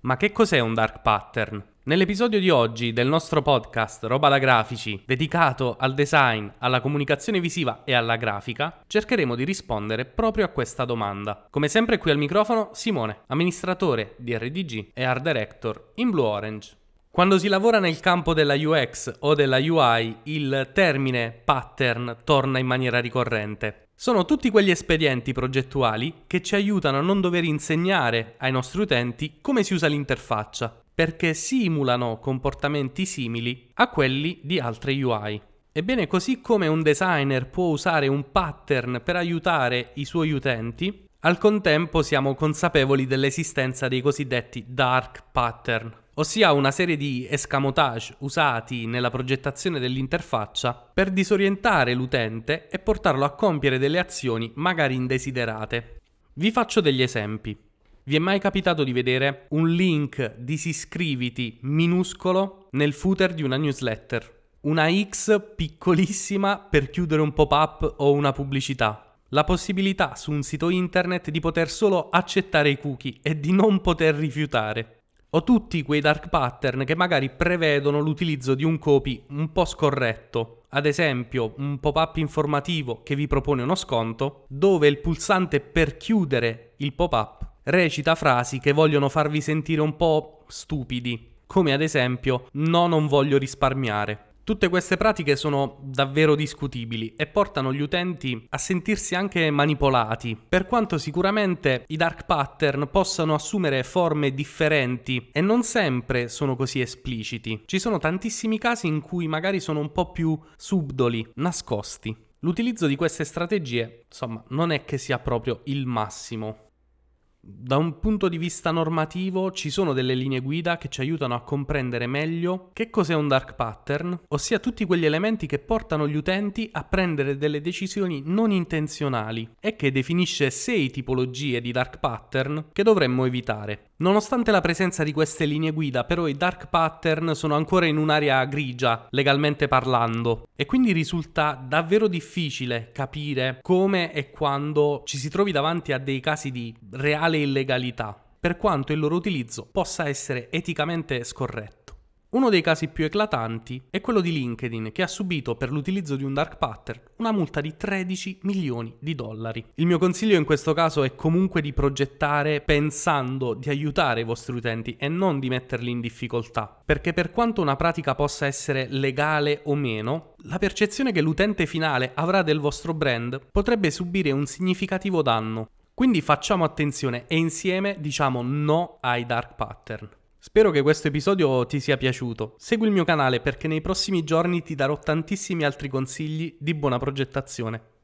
Ma che cos'è un dark pattern? Nell'episodio di oggi del nostro podcast Roba da Grafici, dedicato al design, alla comunicazione visiva e alla grafica, cercheremo di rispondere proprio a questa domanda. Come sempre qui al microfono Simone, amministratore di RDG e art director in Blue Orange. Quando si lavora nel campo della UX o della UI, il termine pattern torna in maniera ricorrente. Sono tutti quegli espedienti progettuali che ci aiutano a non dover insegnare ai nostri utenti come si usa l'interfaccia, perché simulano comportamenti simili a quelli di altre UI. Ebbene, così come un designer può usare un pattern per aiutare i suoi utenti, al contempo siamo consapevoli dell'esistenza dei cosiddetti dark pattern, ossia una serie di escamotage usati nella progettazione dell'interfaccia per disorientare l'utente e portarlo a compiere delle azioni magari indesiderate. Vi faccio degli esempi. Vi è mai capitato di vedere un link disiscriviti minuscolo nel footer di una newsletter? Una X piccolissima per chiudere un pop-up o una pubblicità? La possibilità su un sito internet di poter solo accettare i cookie e di non poter rifiutare? O tutti quei dark pattern che magari prevedono l'utilizzo di un copy un po' scorretto. Ad esempio, un pop-up informativo che vi propone uno sconto, dove il pulsante per chiudere il pop-up recita frasi che vogliono farvi sentire un po' stupidi, come ad esempio no non voglio risparmiare. Tutte queste pratiche sono davvero discutibili e portano gli utenti a sentirsi anche manipolati, per quanto sicuramente i dark pattern possano assumere forme differenti e non sempre sono così espliciti. Ci sono tantissimi casi in cui magari sono un po' più subdoli, nascosti. L'utilizzo di queste strategie, insomma, non è che sia proprio il massimo da un punto di vista normativo ci sono delle linee guida che ci aiutano a comprendere meglio che cos'è un dark pattern, ossia tutti quegli elementi che portano gli utenti a prendere delle decisioni non intenzionali e che definisce sei tipologie di dark pattern che dovremmo evitare. Nonostante la presenza di queste linee guida, però i dark pattern sono ancora in un'area grigia, legalmente parlando, e quindi risulta davvero difficile capire come e quando ci si trovi davanti a dei casi di reale illegalità, per quanto il loro utilizzo possa essere eticamente scorretto. Uno dei casi più eclatanti è quello di LinkedIn che ha subito per l'utilizzo di un dark pattern una multa di 13 milioni di dollari. Il mio consiglio in questo caso è comunque di progettare pensando di aiutare i vostri utenti e non di metterli in difficoltà, perché per quanto una pratica possa essere legale o meno, la percezione che l'utente finale avrà del vostro brand potrebbe subire un significativo danno. Quindi facciamo attenzione e insieme diciamo no ai dark pattern. Spero che questo episodio ti sia piaciuto. Segui il mio canale perché nei prossimi giorni ti darò tantissimi altri consigli di buona progettazione.